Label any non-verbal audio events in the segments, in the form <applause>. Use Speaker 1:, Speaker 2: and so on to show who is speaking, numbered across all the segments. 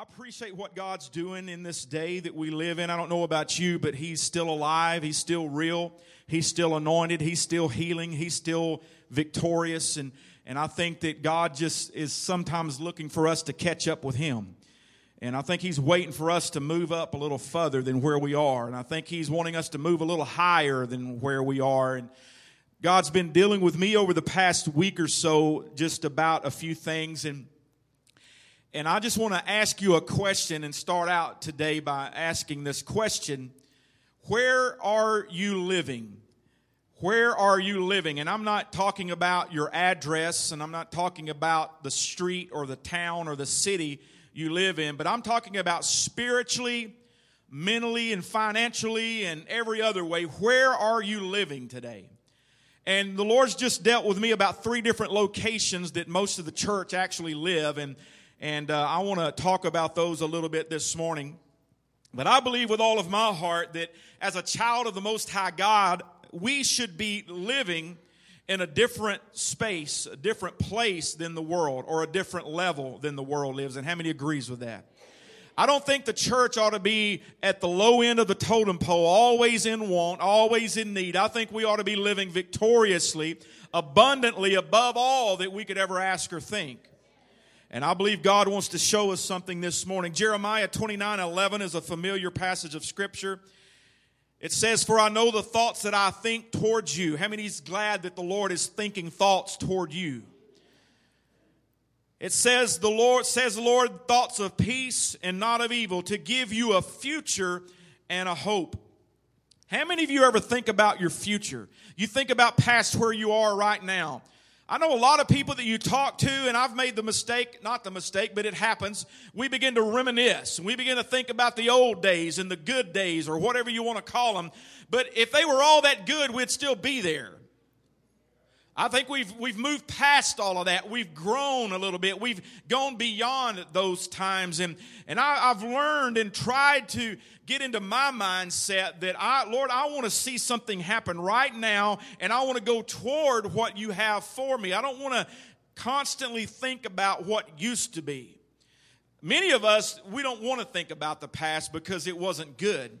Speaker 1: I appreciate what God's doing in this day that we live in. I don't know about you, but He's still alive. He's still real. He's still anointed. He's still healing. He's still victorious. And, and I think that God just is sometimes looking for us to catch up with Him. And I think He's waiting for us to move up a little further than where we are. And I think He's wanting us to move a little higher than where we are. And God's been dealing with me over the past week or so just about a few things. And and I just want to ask you a question and start out today by asking this question Where are you living? Where are you living? And I'm not talking about your address and I'm not talking about the street or the town or the city you live in, but I'm talking about spiritually, mentally, and financially and every other way. Where are you living today? And the Lord's just dealt with me about three different locations that most of the church actually live. And and uh, I want to talk about those a little bit this morning. But I believe with all of my heart that as a child of the Most High God, we should be living in a different space, a different place than the world, or a different level than the world lives. And how many agrees with that? I don't think the church ought to be at the low end of the totem pole, always in want, always in need. I think we ought to be living victoriously, abundantly above all that we could ever ask or think. And I believe God wants to show us something this morning. Jeremiah 29 11 is a familiar passage of Scripture. It says, For I know the thoughts that I think towards you. How many is glad that the Lord is thinking thoughts toward you? It says the Lord says the Lord thoughts of peace and not of evil to give you a future and a hope. How many of you ever think about your future? You think about past where you are right now. I know a lot of people that you talk to, and I've made the mistake, not the mistake, but it happens. We begin to reminisce and we begin to think about the old days and the good days or whatever you want to call them. But if they were all that good, we'd still be there. I think we've, we've moved past all of that. We've grown a little bit. We've gone beyond those times. And, and I, I've learned and tried to get into my mindset that I, Lord, I want to see something happen right now and I want to go toward what you have for me. I don't want to constantly think about what used to be. Many of us, we don't want to think about the past because it wasn't good.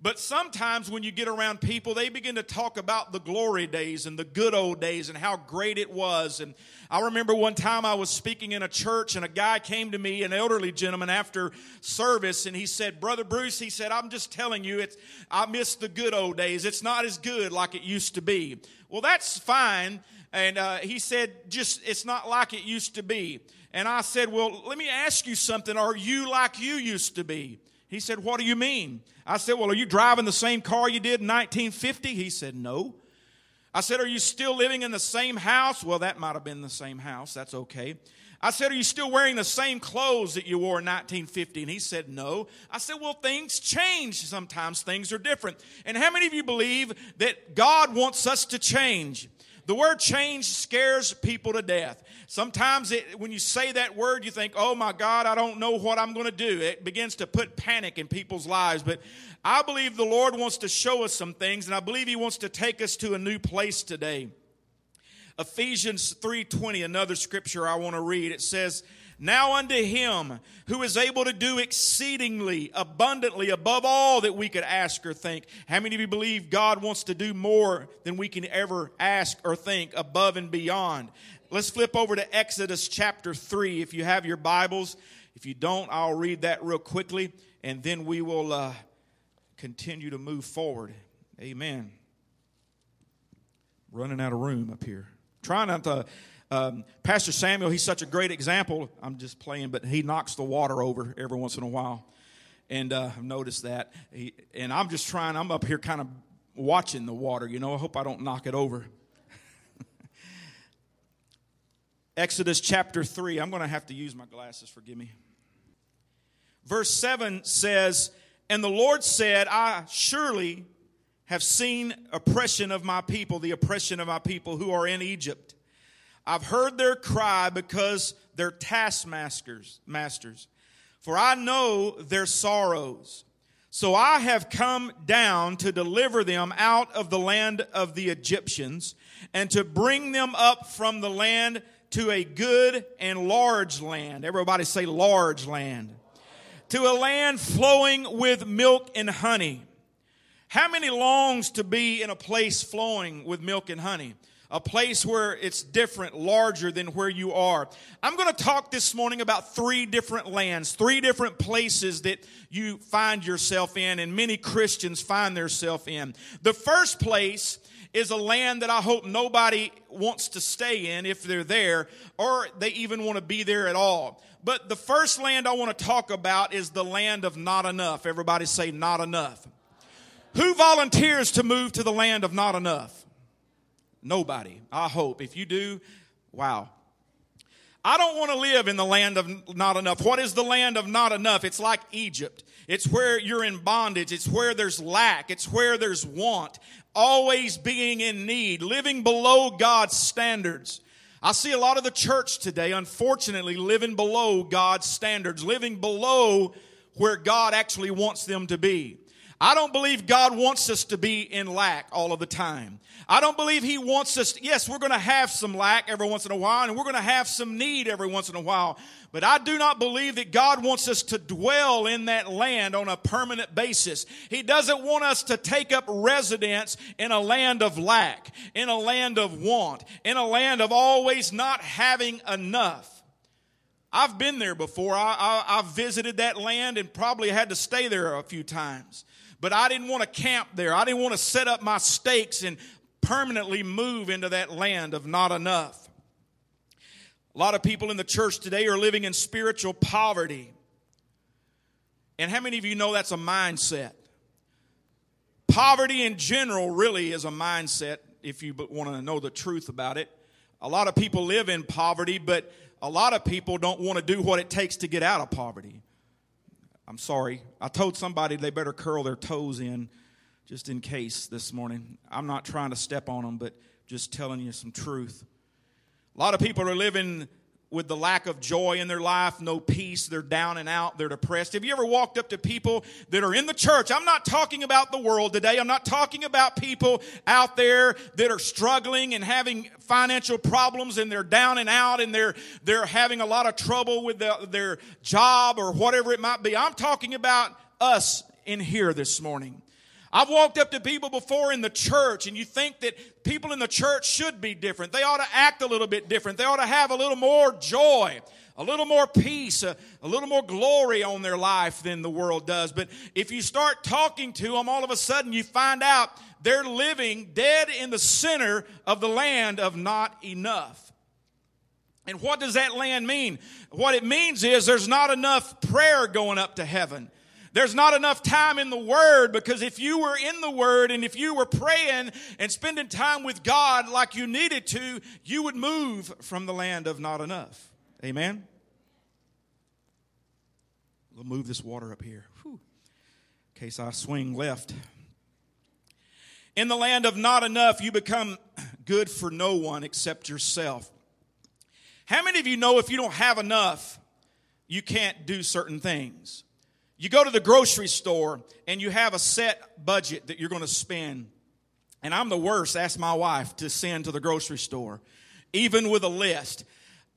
Speaker 1: But sometimes when you get around people, they begin to talk about the glory days and the good old days and how great it was. And I remember one time I was speaking in a church and a guy came to me, an elderly gentleman after service, and he said, Brother Bruce, he said, I'm just telling you, it's, I miss the good old days. It's not as good like it used to be. Well, that's fine. And uh, he said, just, it's not like it used to be. And I said, well, let me ask you something. Are you like you used to be? He said, What do you mean? I said, Well, are you driving the same car you did in 1950? He said, No. I said, Are you still living in the same house? Well, that might have been the same house. That's okay. I said, Are you still wearing the same clothes that you wore in 1950? And he said, No. I said, Well, things change. Sometimes things are different. And how many of you believe that God wants us to change? The word change scares people to death. Sometimes it, when you say that word, you think, oh my God, I don't know what I'm going to do. It begins to put panic in people's lives. But I believe the Lord wants to show us some things, and I believe He wants to take us to a new place today. Ephesians 3:20, another scripture I want to read. It says, now unto him who is able to do exceedingly abundantly above all that we could ask or think. How many of you believe God wants to do more than we can ever ask or think above and beyond? Let's flip over to Exodus chapter 3 if you have your Bibles. If you don't, I'll read that real quickly and then we will uh, continue to move forward. Amen. Running out of room up here. Trying not to um, Pastor Samuel, he's such a great example. I'm just playing, but he knocks the water over every once in a while. And uh, I've noticed that. He, and I'm just trying, I'm up here kind of watching the water, you know. I hope I don't knock it over. <laughs> Exodus chapter 3. I'm going to have to use my glasses, forgive me. Verse 7 says, And the Lord said, I surely have seen oppression of my people, the oppression of my people who are in Egypt. I've heard their cry because their taskmasters, masters. For I know their sorrows. So I have come down to deliver them out of the land of the Egyptians and to bring them up from the land to a good and large land. Everybody say large land. to a land flowing with milk and honey. How many longs to be in a place flowing with milk and honey? A place where it's different, larger than where you are. I'm going to talk this morning about three different lands, three different places that you find yourself in, and many Christians find themselves in. The first place is a land that I hope nobody wants to stay in if they're there, or they even want to be there at all. But the first land I want to talk about is the land of not enough. Everybody say not enough. Who volunteers to move to the land of not enough? Nobody. I hope. If you do, wow. I don't want to live in the land of not enough. What is the land of not enough? It's like Egypt. It's where you're in bondage. It's where there's lack. It's where there's want. Always being in need. Living below God's standards. I see a lot of the church today, unfortunately, living below God's standards. Living below where God actually wants them to be. I don't believe God wants us to be in lack all of the time. I don't believe He wants us, to, yes, we're going to have some lack every once in a while, and we're going to have some need every once in a while. But I do not believe that God wants us to dwell in that land on a permanent basis. He doesn't want us to take up residence in a land of lack, in a land of want, in a land of always not having enough. I've been there before. I, I, I visited that land and probably had to stay there a few times. But I didn't want to camp there. I didn't want to set up my stakes and permanently move into that land of not enough. A lot of people in the church today are living in spiritual poverty. And how many of you know that's a mindset? Poverty in general really is a mindset, if you want to know the truth about it. A lot of people live in poverty, but a lot of people don't want to do what it takes to get out of poverty. I'm sorry. I told somebody they better curl their toes in just in case this morning. I'm not trying to step on them, but just telling you some truth. A lot of people are living with the lack of joy in their life, no peace, they're down and out, they're depressed. Have you ever walked up to people that are in the church? I'm not talking about the world today. I'm not talking about people out there that are struggling and having financial problems and they're down and out and they're, they're having a lot of trouble with the, their job or whatever it might be. I'm talking about us in here this morning. I've walked up to people before in the church, and you think that people in the church should be different. They ought to act a little bit different. They ought to have a little more joy, a little more peace, a, a, little more glory on their life than the world does. But if you start talking to them, all of a sudden you find out they're living dead in the center of the land of not enough. And what does that land mean? What it means is there's not enough prayer going up to heaven. There's not enough time in the Word because if you were in the Word and if you were praying and spending time with God like you needed to, you would move from the land of not enough. Amen? We'll move this water up here. Whew. In case I swing left. In the land of not enough, you become good for no one except yourself. How many of you know if you don't have enough, you can't do certain things? You go to the grocery store and you have a set budget that you're going to spend. And I'm the worst, ask my wife to send to the grocery store, even with a list.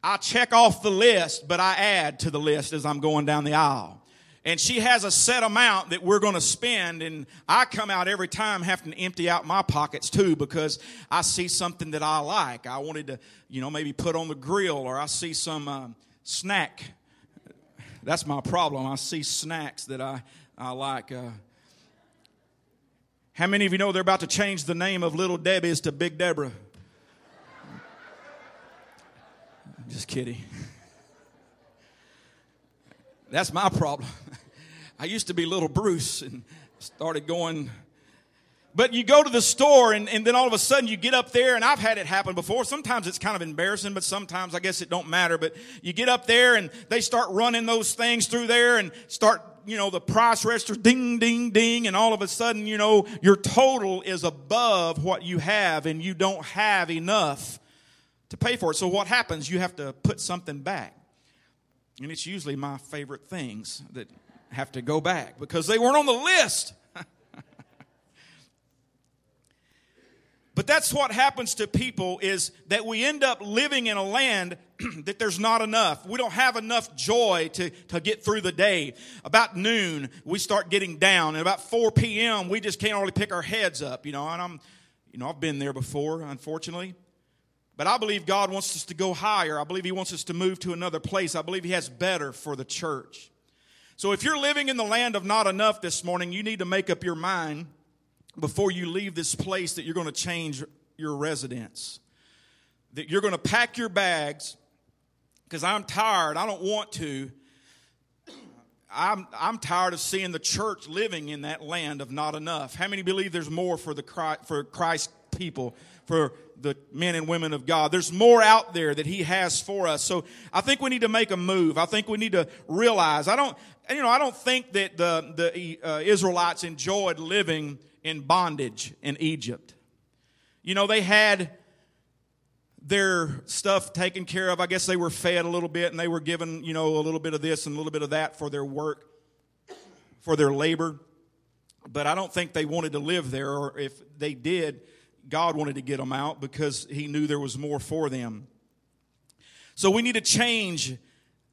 Speaker 1: I check off the list, but I add to the list as I'm going down the aisle. And she has a set amount that we're going to spend, and I come out every time having to empty out my pockets too because I see something that I like. I wanted to, you know, maybe put on the grill, or I see some um, snack that's my problem. I see snacks that I, I like. Uh, how many of you know they're about to change the name of Little Debbie's to Big Deborah? Just kidding. That's my problem. <laughs> I used to be Little Bruce and started going but you go to the store and, and then all of a sudden you get up there and I've had it happen before. Sometimes it's kind of embarrassing, but sometimes I guess it don't matter. But you get up there and they start running those things through there and start, you know, the price register ding, ding, ding. And all of a sudden, you know, your total is above what you have and you don't have enough to pay for it. So what happens? You have to put something back. And it's usually my favorite things that have to go back because they weren't on the list. But that's what happens to people is that we end up living in a land <clears throat> that there's not enough. We don't have enough joy to, to get through the day. About noon, we start getting down. And about 4 p.m., we just can't really pick our heads up, you know. And I'm, you know, I've been there before, unfortunately. But I believe God wants us to go higher. I believe He wants us to move to another place. I believe He has better for the church. So if you're living in the land of not enough this morning, you need to make up your mind before you leave this place that you're going to change your residence. That you're going to pack your bags because I'm tired. I don't want to. I'm, I'm tired of seeing the church living in that land of not enough. How many believe there's more for the for Christ people, for the men and women of God? There's more out there that He has for us. So I think we need to make a move. I think we need to realize. I don't, you know, I don't think that the the uh, Israelites enjoyed living in bondage in Egypt. You know, they had their stuff taken care of. I guess they were fed a little bit and they were given, you know, a little bit of this and a little bit of that for their work, for their labor. But I don't think they wanted to live there, or if they did, God wanted to get them out because He knew there was more for them. So we need to change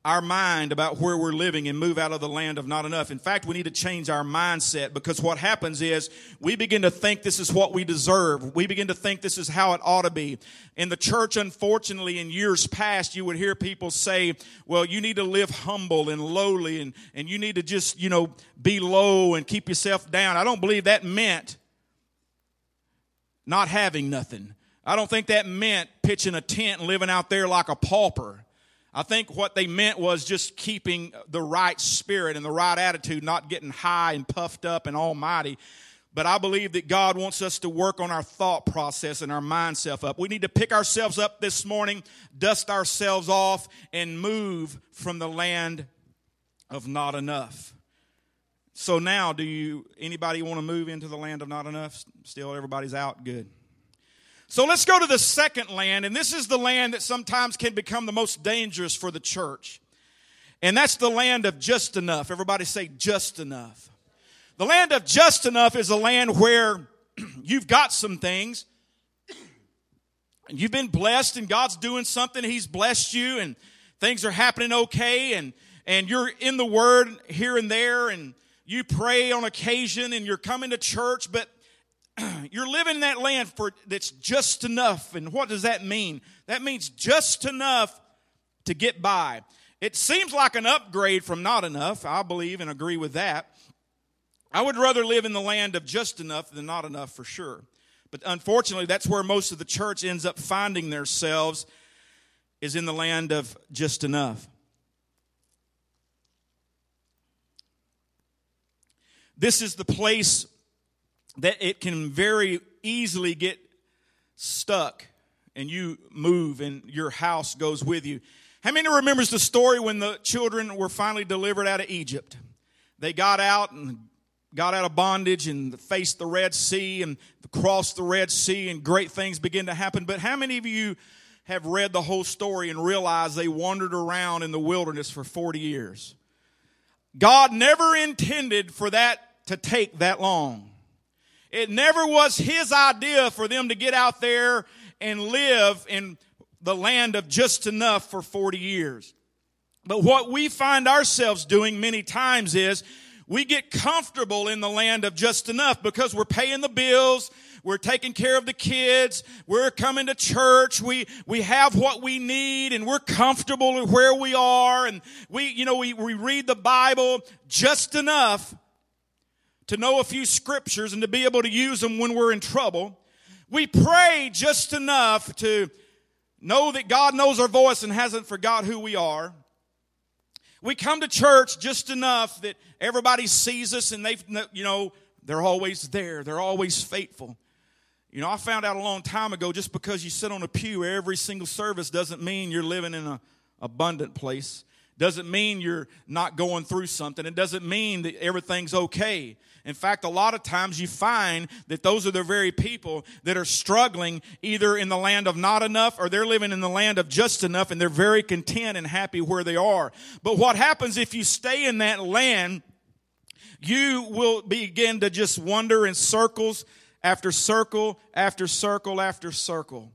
Speaker 1: our mind about where we're living and move out of the land of not enough. In fact, we need to change our mindset because what happens is we begin to think this is what we deserve. We begin to think this is how it ought to be. In the church, unfortunately, in years past, you would hear people say, well, you need to live humble and lowly and, and you need to just, you know, be low and keep yourself down. I don't believe that meant not having nothing. I don't think that meant pitching a tent and living out there like a pauper. I think what they meant was just keeping the right spirit and the right attitude, not getting high and puffed up and almighty. But I believe that God wants us to work on our thought process and our mind mindset up. We need to pick ourselves up this morning, dust ourselves off, and move from the land of not enough. So now, do you anybody want to move into the land of not enough? Still, everybody's out. Good. So let's go to the second land, and this is the land that sometimes can become the most dangerous for the church. And that's the land of just enough. Everybody say just enough. The land of just enough is a land where <clears throat> you've got some things, and <clears throat> you've been blessed, and God's doing something. He's blessed you, and things are happening okay, and, and you're in the Word here and there, and you pray on occasion, and you're coming to church, but <clears throat> you're living in that land for that's just enough. And what does that mean? That means just enough to get by. It seems like an upgrade from not enough. I believe and agree with that. I would rather live in the land of just enough than not enough for sure. But unfortunately, that's where most of the church ends up finding themselves is in the land of just enough. This is the place that it can very easily get stuck and you move and your house goes with you. How many remembers the story when the children were finally delivered out of Egypt? They got out and got out of bondage and faced the Red Sea and crossed the Red Sea and great things began to happen. But how many of you have read the whole story and realized they wandered around in the wilderness for 40 years? God never intended for that to take that long. It never was his idea for them to get out there and live in the land of just enough for 40 years. But what we find ourselves doing many times is we get comfortable in the land of just enough because we're paying the bills, we're taking care of the kids, we're coming to church, we, we have what we need and we're comfortable where we are and we, you know, we, we read the Bible just enough to know a few scriptures and to be able to use them when we're in trouble. We pray just enough to know that God knows our voice and hasn't forgot who we are. We come to church just enough that everybody sees us and they, you know, they're always there. They're always faithful. You know, I found out a long time ago just because you sit on a pew every single service doesn't mean you're living in an abundant place. Doesn't mean you're not going through something. It doesn't mean that everything's okay. In fact, a lot of times you find that those are the very people that are struggling either in the land of not enough or they're living in the land of just enough and they're very content and happy where they are. But what happens if you stay in that land, you will begin to just wander in circles after circle after circle after circle.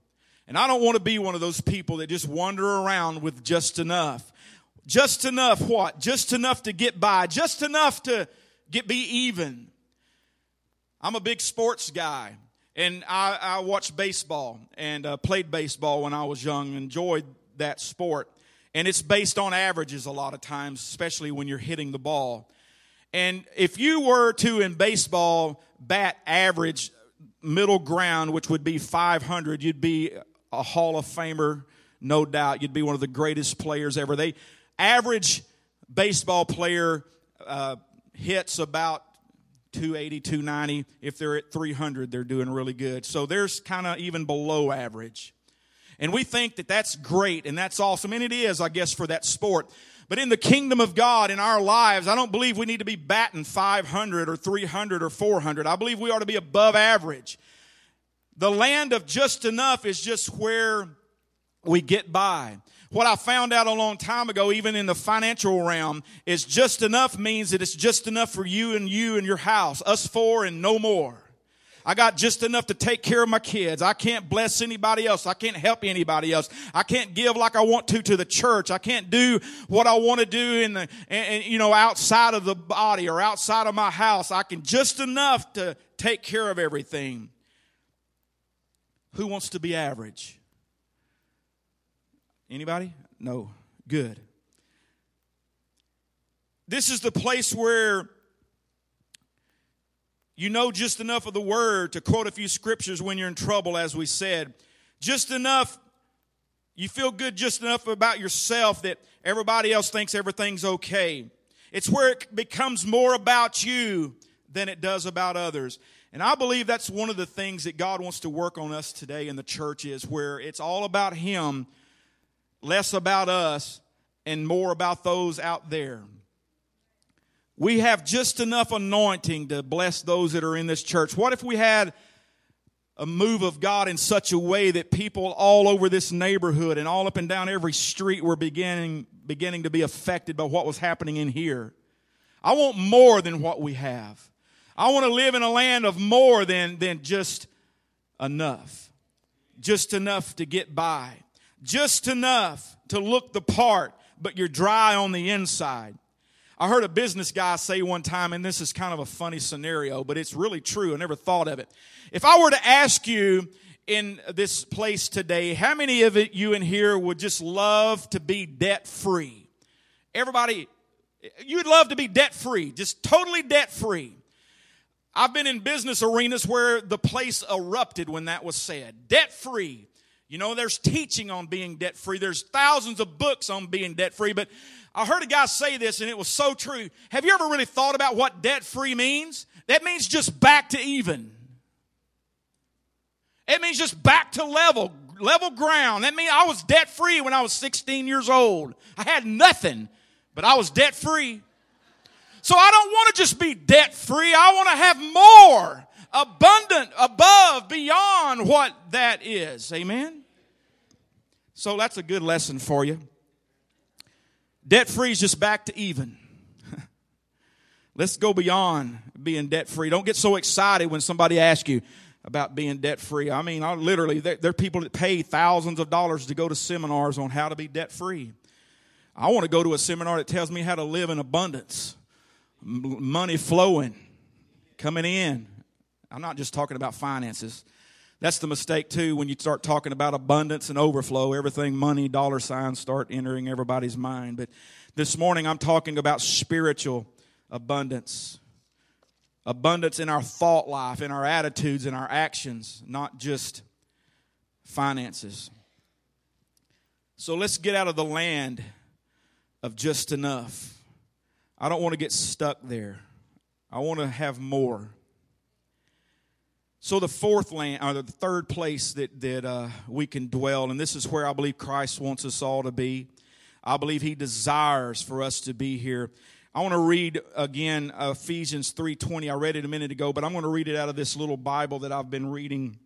Speaker 1: And I don't want to be one of those people that just wander around with just enough. Just enough what? Just enough to get by. Just enough to get be even. I'm a big sports guy. And I, I watched baseball and uh, played baseball when I was young, enjoyed that sport. And it's based on averages a lot of times, especially when you're hitting the ball. And if you were to, in baseball, bat average middle ground, which would be 500, you'd be a Hall of Famer, no doubt. You'd be one of the greatest players ever. They average baseball player uh, hits about 280, 290. If they're at 300, they're doing really good. So there's kind of even below average. And we think that that's great and that's awesome. And it is, I guess, for that sport. But in the kingdom of God, in our lives, I don't believe we need to be batting 500 or 300 or 400. I believe we ought to be above average. The land of just enough is just where we get by. What I found out a long time ago, even in the financial realm, is just enough means that it's just enough for you and you and your house, us four and no more. I got just enough to take care of my kids. I can't bless anybody else. I can't help anybody else. I can't give like I want to to the church. I can't do what I want to do in the, and, you know, outside of the body or outside of my house. I can just enough to take care of everything. Who wants to be average? Anybody? No. Good. This is the place where you know just enough of the word to quote a few scriptures when you're in trouble, as we said. Just enough, you feel good just enough about yourself that everybody else thinks everything's okay. It's where it becomes more about you than it does about others. And I believe that's one of the things that God wants to work on us today in the church is where it's all about Him, less about us, and more about those out there. We have just enough anointing to bless those that are in this church. What if we had a move of God in such a way that people all over this neighborhood and all up and down every street were beginning, beginning to be affected by what was happening in here? I want more than what we have. I want to live in a land of more than, than just enough. Just enough to get by. Just enough to look the part, but you're dry on the inside. I heard a business guy say one time, and this is kind of a funny scenario, but it's really true. I never thought of it. If I were to ask you in this place today, how many of you in here would just love to be debt free? Everybody, you'd love to be debt free, just totally debt free. I've been in business arenas where the place erupted when that was said. Debt free. You know, there's teaching on being debt free. There's thousands of books on being debt free, but I heard a guy say this and it was so true. Have you ever really thought about what debt free means? That means just back to even. It means just back to level, level ground. That means I was debt free when I was 16 years old. I had nothing, but I was debt free. So I don't want to just be debt free. I want to have more, abundant, above, beyond what that is. Amen? So that's a good lesson for you. Debt free is just back to even. <laughs> Let's go beyond being debt free. Don't get so excited when somebody asks you about being debt free. I mean, I literally, there, there are people that pay thousands of dollars to go to seminars on how to be debt free. I want to go to a seminar that tells me how to live in abundance, money flowing, coming in. I'm not just talking about finances. That's the mistake too when you start talking about abundance and overflow. Everything, money, dollar signs start entering everybody's mind. But this morning I'm talking about spiritual abundance. Abundance in our thought life, in our attitudes, in our actions, not just finances. So let's get out of the land of just enough. I don't want to get stuck there. I want to have more. So the fourth land, or the third place that that uh, we can dwell, and this is where I believe Christ wants us all to be. I believe He desires for us to be here. I want to read again Ephesians three twenty. I read it a minute ago, but I'm going to read it out of this little Bible that I've been reading.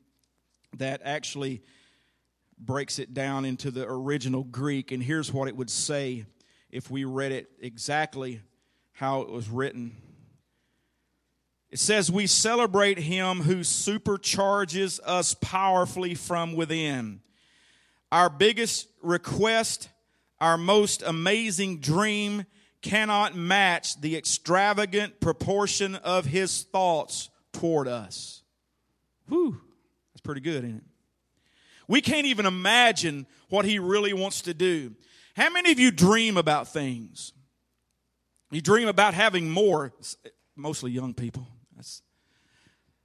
Speaker 1: That actually breaks it down into the original Greek, and here's what it would say if we read it exactly how it was written. It says, We celebrate him who supercharges us powerfully from within. Our biggest request, our most amazing dream cannot match the extravagant proportion of his thoughts toward us. Whew, that's pretty good, isn't it? We can't even imagine what he really wants to do. How many of you dream about things? You dream about having more, mostly young people. That's,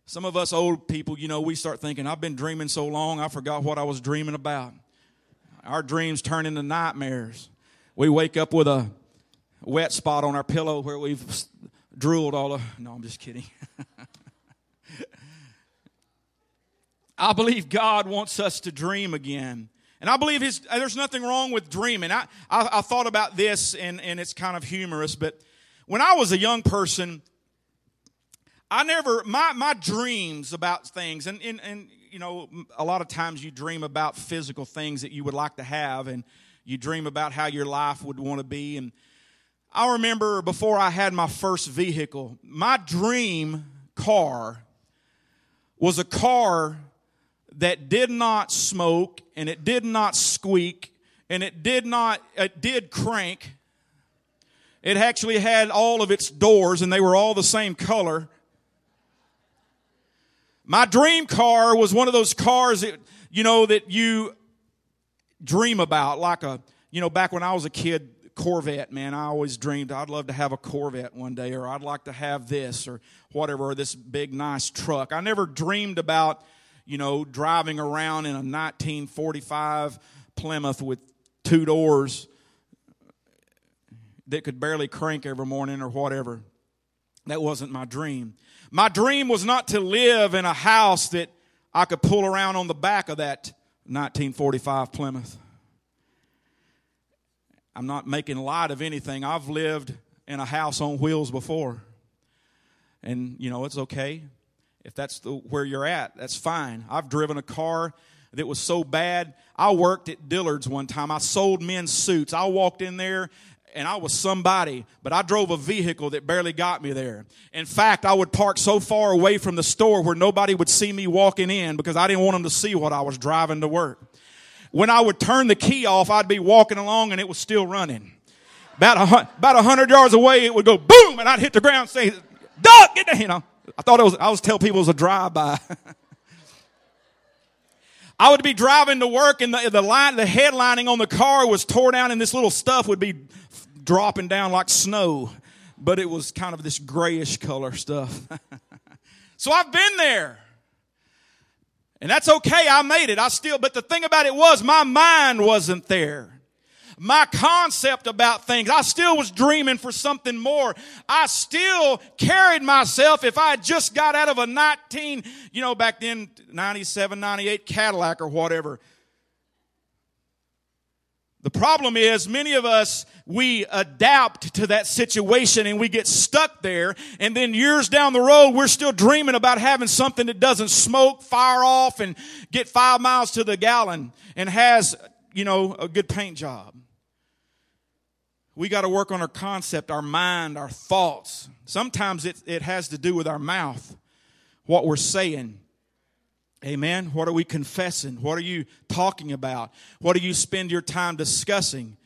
Speaker 1: some of us old people, you know, we start thinking, I've been dreaming so long, I forgot what I was dreaming about. Our dreams turn into nightmares. We wake up with a wet spot on our pillow where we've drooled all the. No, I'm just kidding. <laughs> I believe God wants us to dream again. And I believe his, uh, there's nothing wrong with dreaming. I, I, I thought about this, and, and it's kind of humorous, but when I was a young person, I never, my, my dreams about things, and, and, and, you know, a lot of times you dream about physical things that you would like to have, and you dream about how your life would want to be. And I remember before I had my first vehicle, my dream car was a car that did not smoke and it did not squeak and it did not it did crank it actually had all of its doors and they were all the same color my dream car was one of those cars that you know that you dream about like a you know back when i was a kid corvette man i always dreamed i'd love to have a corvette one day or i'd like to have this or whatever or this big nice truck i never dreamed about you know, driving around in a 1945 Plymouth with two doors that could barely crank every morning or whatever. That wasn't my dream. My dream was not to live in a house that I could pull around on the back of that 1945 Plymouth. I'm not making light of anything. I've lived in a house on wheels before. And, you know, it's okay. If that's the, where you're at, that's fine. I've driven a car that was so bad. I worked at Dillard's one time. I sold men's suits. I walked in there and I was somebody, but I drove a vehicle that barely got me there. In fact, I would park so far away from the store where nobody would see me walking in because I didn't want them to see what I was driving to work. When I would turn the key off, I'd be walking along and it was still running. About a, about a hundred yards away, it would go boom, and I'd hit the ground and say, duck, get down, you know. I thought it was, I was telling people it was a drive-by. <laughs> I would be driving to work and the, the line, the headlining on the car was tore down and this little stuff would be dropping down like snow. But it was kind of this grayish color stuff. <laughs> so I've been there. And that's okay. I made it. I still, but the thing about it was my mind wasn't there my concept about things. I still was dreaming for something more. I still carried myself if I just got out of a 19, you know, back then, 97, 98 Cadillac or whatever. The problem is many of us, we adapt to that situation and we get stuck there. And then years down the road, we're still dreaming about having something that doesn't smoke, fire off and get five miles to the gallon and has, you know, a good paint job. We got to work on our concept, our mind, our thoughts. Sometimes it, it has to do with our mouth, what we're saying. Amen. What are we confessing? What are you talking about? What do you spend your time discussing?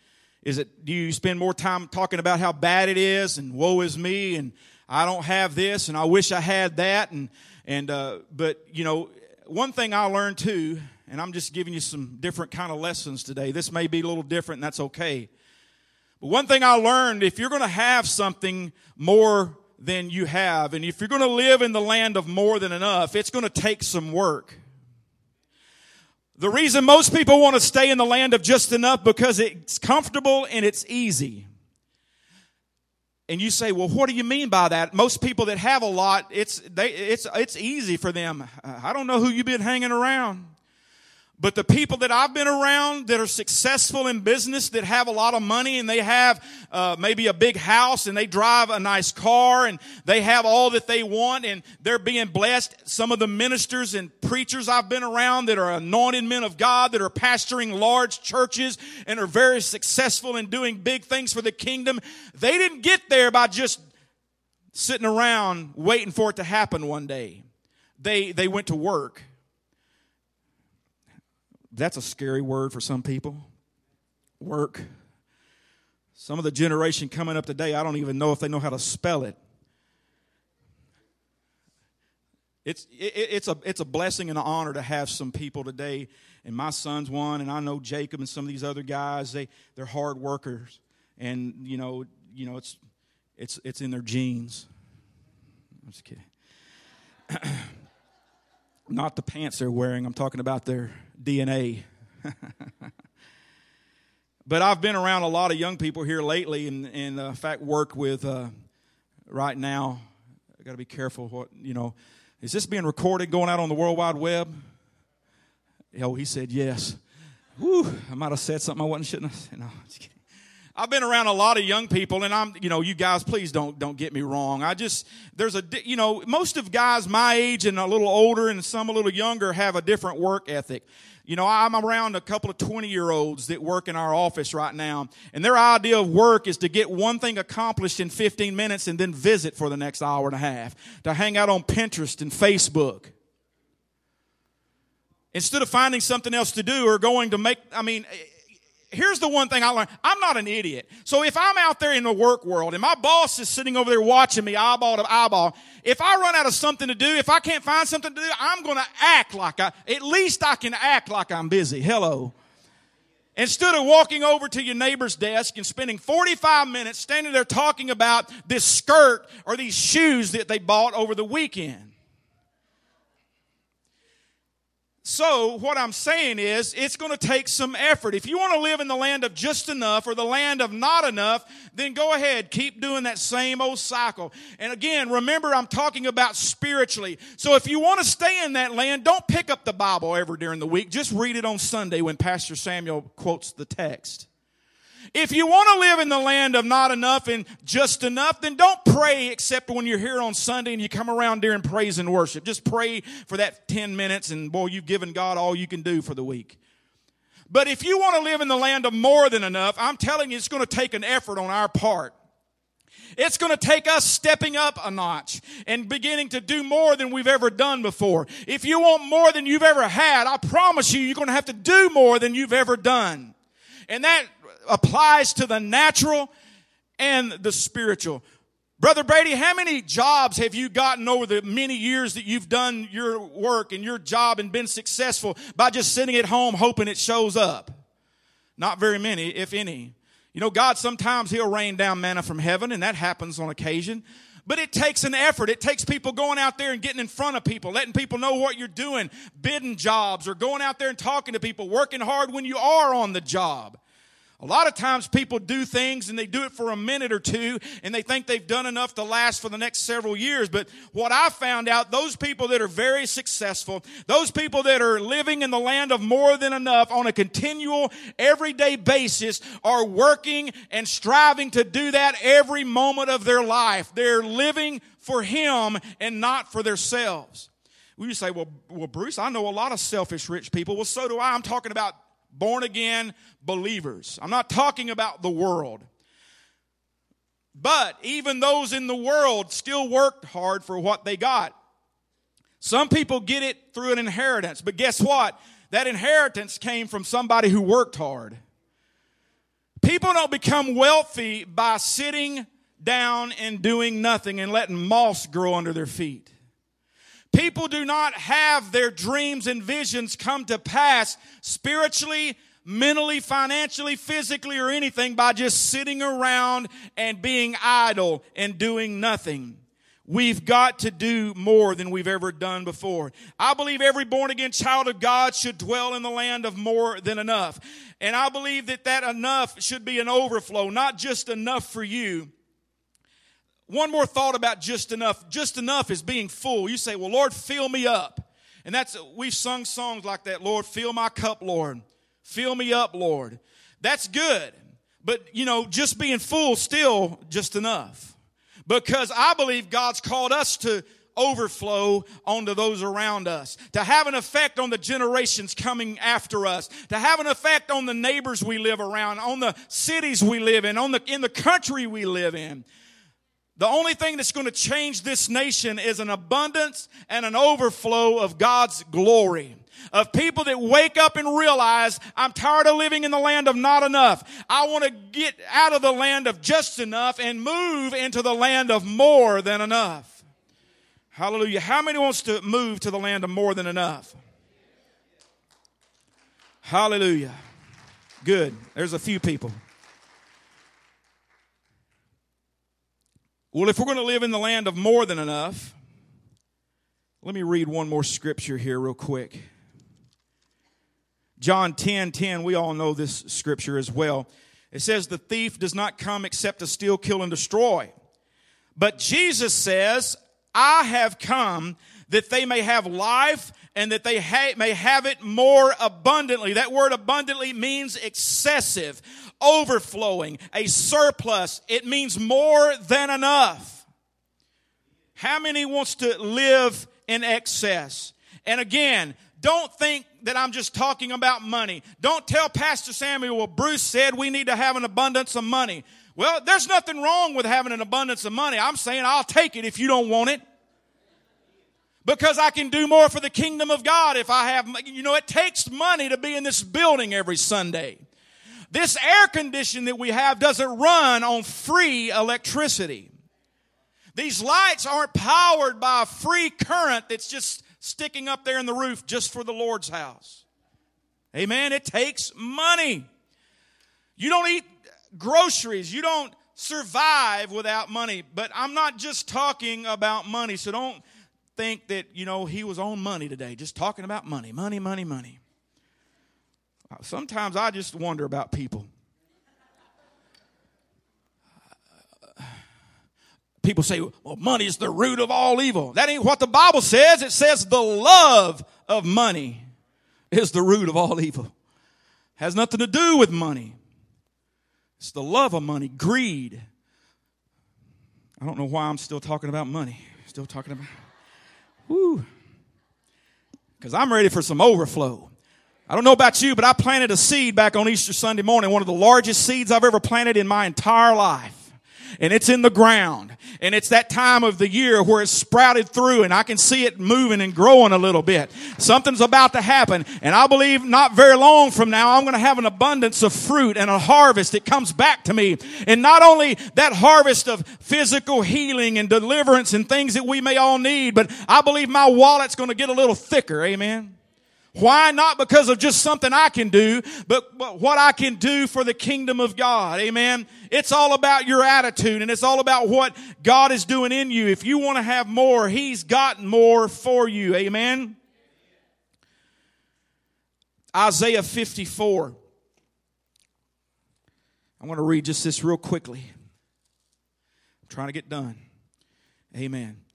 Speaker 1: Is it, do you spend more time talking about how bad it is and woe is me and I don't have this and I wish I had that and, and, uh, but you know, one thing I learned too, and I'm just giving you some different kind of lessons today. This may be a little different and that's okay. But one thing I learned, if you're going to have something more than you have, and if you're going to live in the land of more than enough, it's going to take some work. The reason most people want to stay in the land of just enough because it's comfortable and it's easy. And you say, well, what do you mean by that? Most people that have a lot, it's, they, it's, it's easy for them. I don't know who you've been hanging around. But the people that I've been around that are successful in business, that have a lot of money and they have uh, maybe a big house and they drive a nice car and they have all that they want and they're being blessed. Some of the ministers and preachers I've been around that are anointed men of God that are pastoring large churches and are very successful in doing big things for the kingdom, they didn't get there by just sitting around waiting for it to happen one day. They, they went to work. That's a scary word for some people. Work. Some of the generation coming up today, I don't even know if they know how to spell it. It's, it, it's, a, it's a blessing and an honor to have some people today, and my son's one, and I know Jacob and some of these other guys, they, they're hard workers. And, you know, you know it's, it's, it's in their genes. I'm just kidding. <clears throat> Not the pants they're wearing, I'm talking about their DNA. <laughs> but I've been around a lot of young people here lately, and, and uh, in fact, work with uh, right now. I got to be careful what, you know is this being recorded going out on the World Wide Web? Oh, he said yes. Whew, I might have said something I wasn't shouldn't have. <laughs> No, I've been around a lot of young people, and I'm, you know, you guys, please don't don't get me wrong. I just there's a, you know, most of guys my age and a little older and some a little younger have a different work ethic. You know, I'm around a couple of 20 year olds that work in our office right now, and their idea of work is to get one thing accomplished in 15 minutes and then visit for the next hour and a half, to hang out on Pinterest and Facebook. Instead of finding something else to do or going to make, I mean, here's the one thing I learned. I'm not an idiot. So if I'm out there in the work world and my boss is sitting over there watching me eyeball to eyeball, if I run out of something to do, if I can't find something to do, I'm going to act like I, at least I can act like I'm busy. Hello. Instead of walking over to your neighbor's desk and spending 45 minutes standing there talking about this skirt or these shoes that they bought over the weekend. So, what I'm saying is, it's going to take some effort. If you want to live in the land of just enough or the land of not enough, then go ahead, keep doing that same old cycle. And again, remember, I'm talking about spiritually. So, if you want to stay in that land, don't pick up the Bible ever during the week. Just read it on Sunday when Pastor Samuel quotes the text. If you want to live in the land of not enough and just enough, then don't pray except when you're here on Sunday and you come around during praise and worship. Just pray for that 10 minutes and boy, you've given God all you can do for the week. But if you want to live in the land of more than enough, I'm telling you, it's going to take an effort on our part. It's going to take us stepping up a notch and beginning to do more than we've ever done before. If you want more than you've ever had, I promise you, you're going to have to do more than you've ever done. And that applies to the natural and the spiritual. Brother Brady, how many jobs have you gotten over the many years that you've done your work and your job and been successful by just sitting at home hoping it shows up? Not very many, if any. You know, God sometimes He'll rain down manna from heaven, and that happens on occasion. But it takes an effort. It takes people going out there and getting in front of people, letting people know what you're doing, bidding jobs, or going out there and talking to people, working hard when you are on the job. A lot of times people do things and they do it for a minute or two and they think they've done enough to last for the next several years. But what I found out, those people that are very successful, those people that are living in the land of more than enough on a continual, everyday basis are working and striving to do that every moment of their life. They're living for Him and not for themselves. We say, well, well, Bruce, I know a lot of selfish rich people. Well, so do I. I'm talking about born again believers. I'm not talking about the world. But even those in the world still worked hard for what they got. Some people get it through an inheritance, but guess what? That inheritance came from somebody who worked hard. People don't become wealthy by sitting down and doing nothing and letting moss grow under their feet. People do not have their dreams and visions come to pass spiritually, mentally, financially, physically, or anything by just sitting around and being idle and doing nothing. We've got to do more than we've ever done before. I believe every born again child of God should dwell in the land of more than enough. And I believe that that enough should be an overflow, not just enough for you, one more thought about just enough. Just enough is being full. You say, well, Lord, fill me up. And that's, we've sung songs like that. Lord, fill my cup, Lord. Fill me up, Lord. That's good. But, you know, just being full still just enough. Because I believe God's called us to overflow onto those around us, to have an effect on the generations coming after us, to have an effect on the neighbors we live around, on the cities we live in, on the, in the country we live in. The only thing that's going to change this nation is an abundance and an overflow of God's glory. Of people that wake up and realize, I'm tired of living in the land of not enough. I want to get out of the land of just enough and move into the land of more than enough. Hallelujah. How many wants to move to the land of more than enough? Hallelujah. Good. There's a few people. Well, if we're going to live in the land of more than enough, let me read one more scripture here, real quick. John 10 10, we all know this scripture as well. It says, The thief does not come except to steal, kill, and destroy. But Jesus says, I have come that they may have life and that they ha- may have it more abundantly. That word abundantly means excessive overflowing, a surplus. It means more than enough. How many wants to live in excess? And again, don't think that I'm just talking about money. Don't tell Pastor Samuel, well, Bruce said we need to have an abundance of money. Well, there's nothing wrong with having an abundance of money. I'm saying I'll take it if you don't want it. Because I can do more for the kingdom of God if I have, you know, it takes money to be in this building every Sunday. This air condition that we have doesn't run on free electricity. These lights aren't powered by a free current that's just sticking up there in the roof just for the Lord's house. Amen. It takes money. You don't eat groceries. You don't survive without money. But I'm not just talking about money. So don't think that, you know, he was on money today, just talking about money, money, money, money. Sometimes I just wonder about people. People say, well, money is the root of all evil. That ain't what the Bible says. It says the love of money is the root of all evil. Has nothing to do with money. It's the love of money, greed. I don't know why I'm still talking about money. Still talking about, whoo. Because I'm ready for some overflow. I don't know about you, but I planted a seed back on Easter Sunday morning, one of the largest seeds I've ever planted in my entire life. And it's in the ground. And it's that time of the year where it's sprouted through and I can see it moving and growing a little bit. Something's about to happen. And I believe not very long from now, I'm going to have an abundance of fruit and a harvest that comes back to me. And not only that harvest of physical healing and deliverance and things that we may all need, but I believe my wallet's going to get a little thicker. Amen. Why? Not because of just something I can do, but, but what I can do for the kingdom of God. Amen. It's all about your attitude and it's all about what God is doing in you. If you want to have more, He's got more for you. Amen. Isaiah 54. I'm going to read just this real quickly. I'm trying to get done. Amen.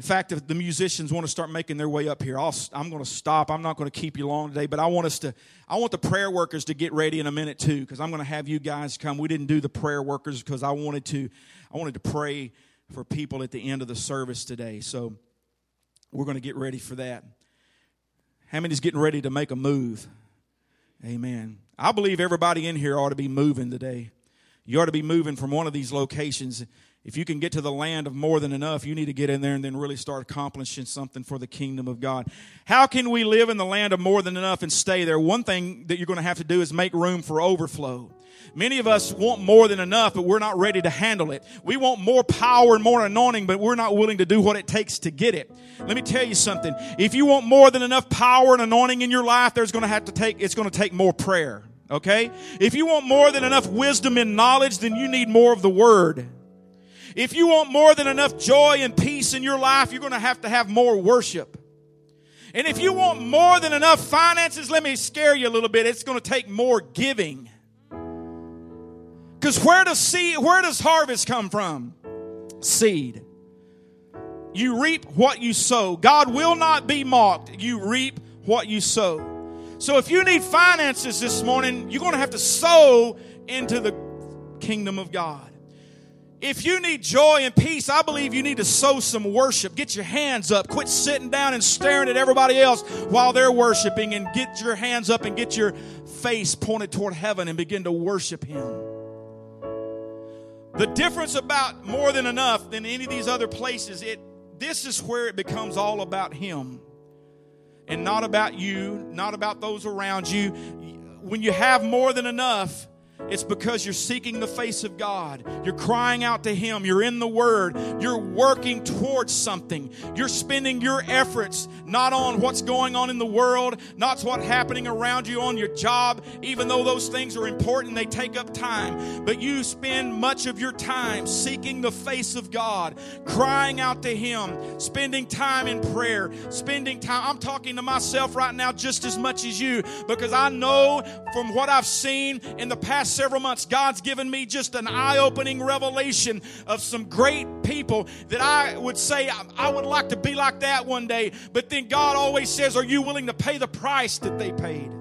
Speaker 1: In fact, if the musicians want to start making their way up here, i am going to stop. I'm not going to keep you long today, but I want us to, I want the prayer workers to get ready in a minute too, because I'm going to have you guys come. We didn't do the prayer workers because I wanted to, I wanted to pray for people at the end of the service today. So we're going to get ready for that. How many's getting ready to make a move? Amen. I believe everybody in here ought to be moving today. You ought to be moving from one of these locations if you can get to the land of more than enough, you need to get in there and then really start accomplishing something for the kingdom of God. How can we live in the land of more than enough and stay there? One thing that you're going to have to do is make room for overflow. Many of us want more than enough, but we're not ready to handle it. We want more power and more anointing, but we're not willing to do what it takes to get it. Let me tell you something. If you want more than enough power and anointing in your life, there's going to have to take, it's going to take more prayer. Okay? If you want more than enough wisdom and knowledge, then you need more of the word. If you want more than enough joy and peace in your life, you're going to have to have more worship. And if you want more than enough finances, let me scare you a little bit. It's going to take more giving. Because where does seed, where does harvest come from? Seed. You reap what you sow. God will not be mocked. You reap what you sow. So if you need finances this morning, you're going to have to sow into the kingdom of God. If you need joy and peace, I believe you need to sow some worship. Get your hands up. Quit sitting down and staring at everybody else while they're worshiping and get your hands up and get your face pointed toward heaven and begin to worship Him. The difference about more than enough than any of these other places, it this is where it becomes all about him and not about you, not about those around you. When you have more than enough, it's because you're seeking the face of God. You're crying out to Him. You're in the Word. You're working towards something. You're spending your efforts not on what's going on in the world, not what's happening around you on your job, even though those things are important, they take up time. But you spend much of your time seeking the face of God, crying out to Him, spending time in prayer, spending time. I'm talking to myself right now just as much as you because I know from what I've seen in the past several months, God's given me just an eye opening revelation of some great people that I would say I would like to be like that one day. But then God always says, Are you willing to pay the price that they paid?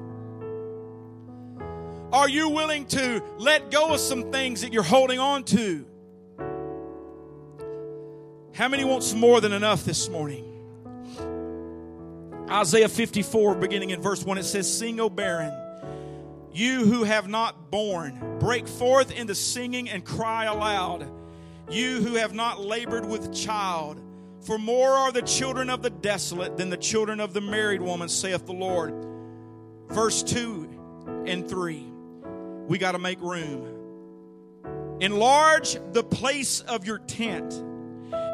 Speaker 1: Are you willing to let go of some things that you're holding on to? How many wants more than enough this morning? Isaiah 54, beginning in verse 1, it says, Sing, O barren you who have not borne, break forth into singing and cry aloud. You who have not labored with child, for more are the children of the desolate than the children of the married woman, saith the Lord. Verse 2 and 3. We got to make room. Enlarge the place of your tent,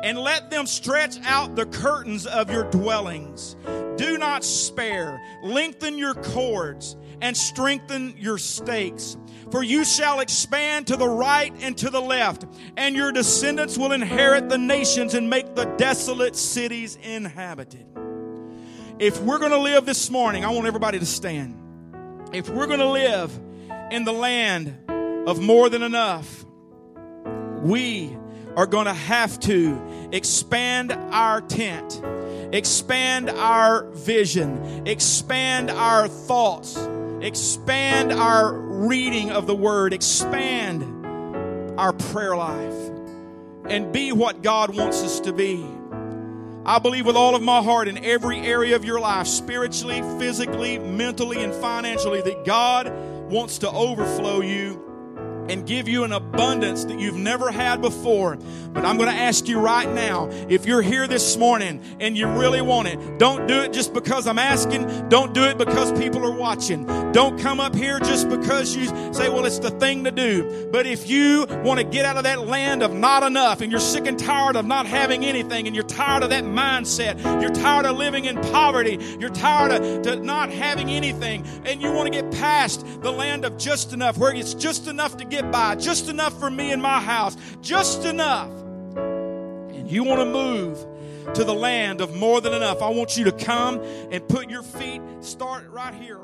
Speaker 1: and let them stretch out the curtains of your dwellings. Do not spare. Lengthen your cords and strengthen your stakes. For you shall expand to the right and to the left, and your descendants will inherit the nations and make the desolate cities inhabited. If we're going to live this morning, I want everybody to stand. If we're going to live in the land of more than enough, we are going to have to expand our tent, expand our vision, expand our thoughts expand our reading of the Word, expand our prayer life, and be what God wants us to be. I believe with all of my heart in every area of your life, spiritually, physically, mentally, and financially, that God wants to overflow you and give you an abundance that you've never had before. But I'm going to ask you right now if you're here this morning and you really want it, don't do it just because I'm asking. Don't do it because people are watching. Don't come up here just because you say, well, it's the thing to do. But if you want to get out of that land of not enough and you're sick and tired of not having anything and you're tired of that mindset, you're tired of living in poverty, you're tired of not having anything, and you want to get past the land of just enough, where it's just enough to get get by, just enough for me and my house, just enough. And you want to move to the land of more than enough. I want you to come and put your feet, start right here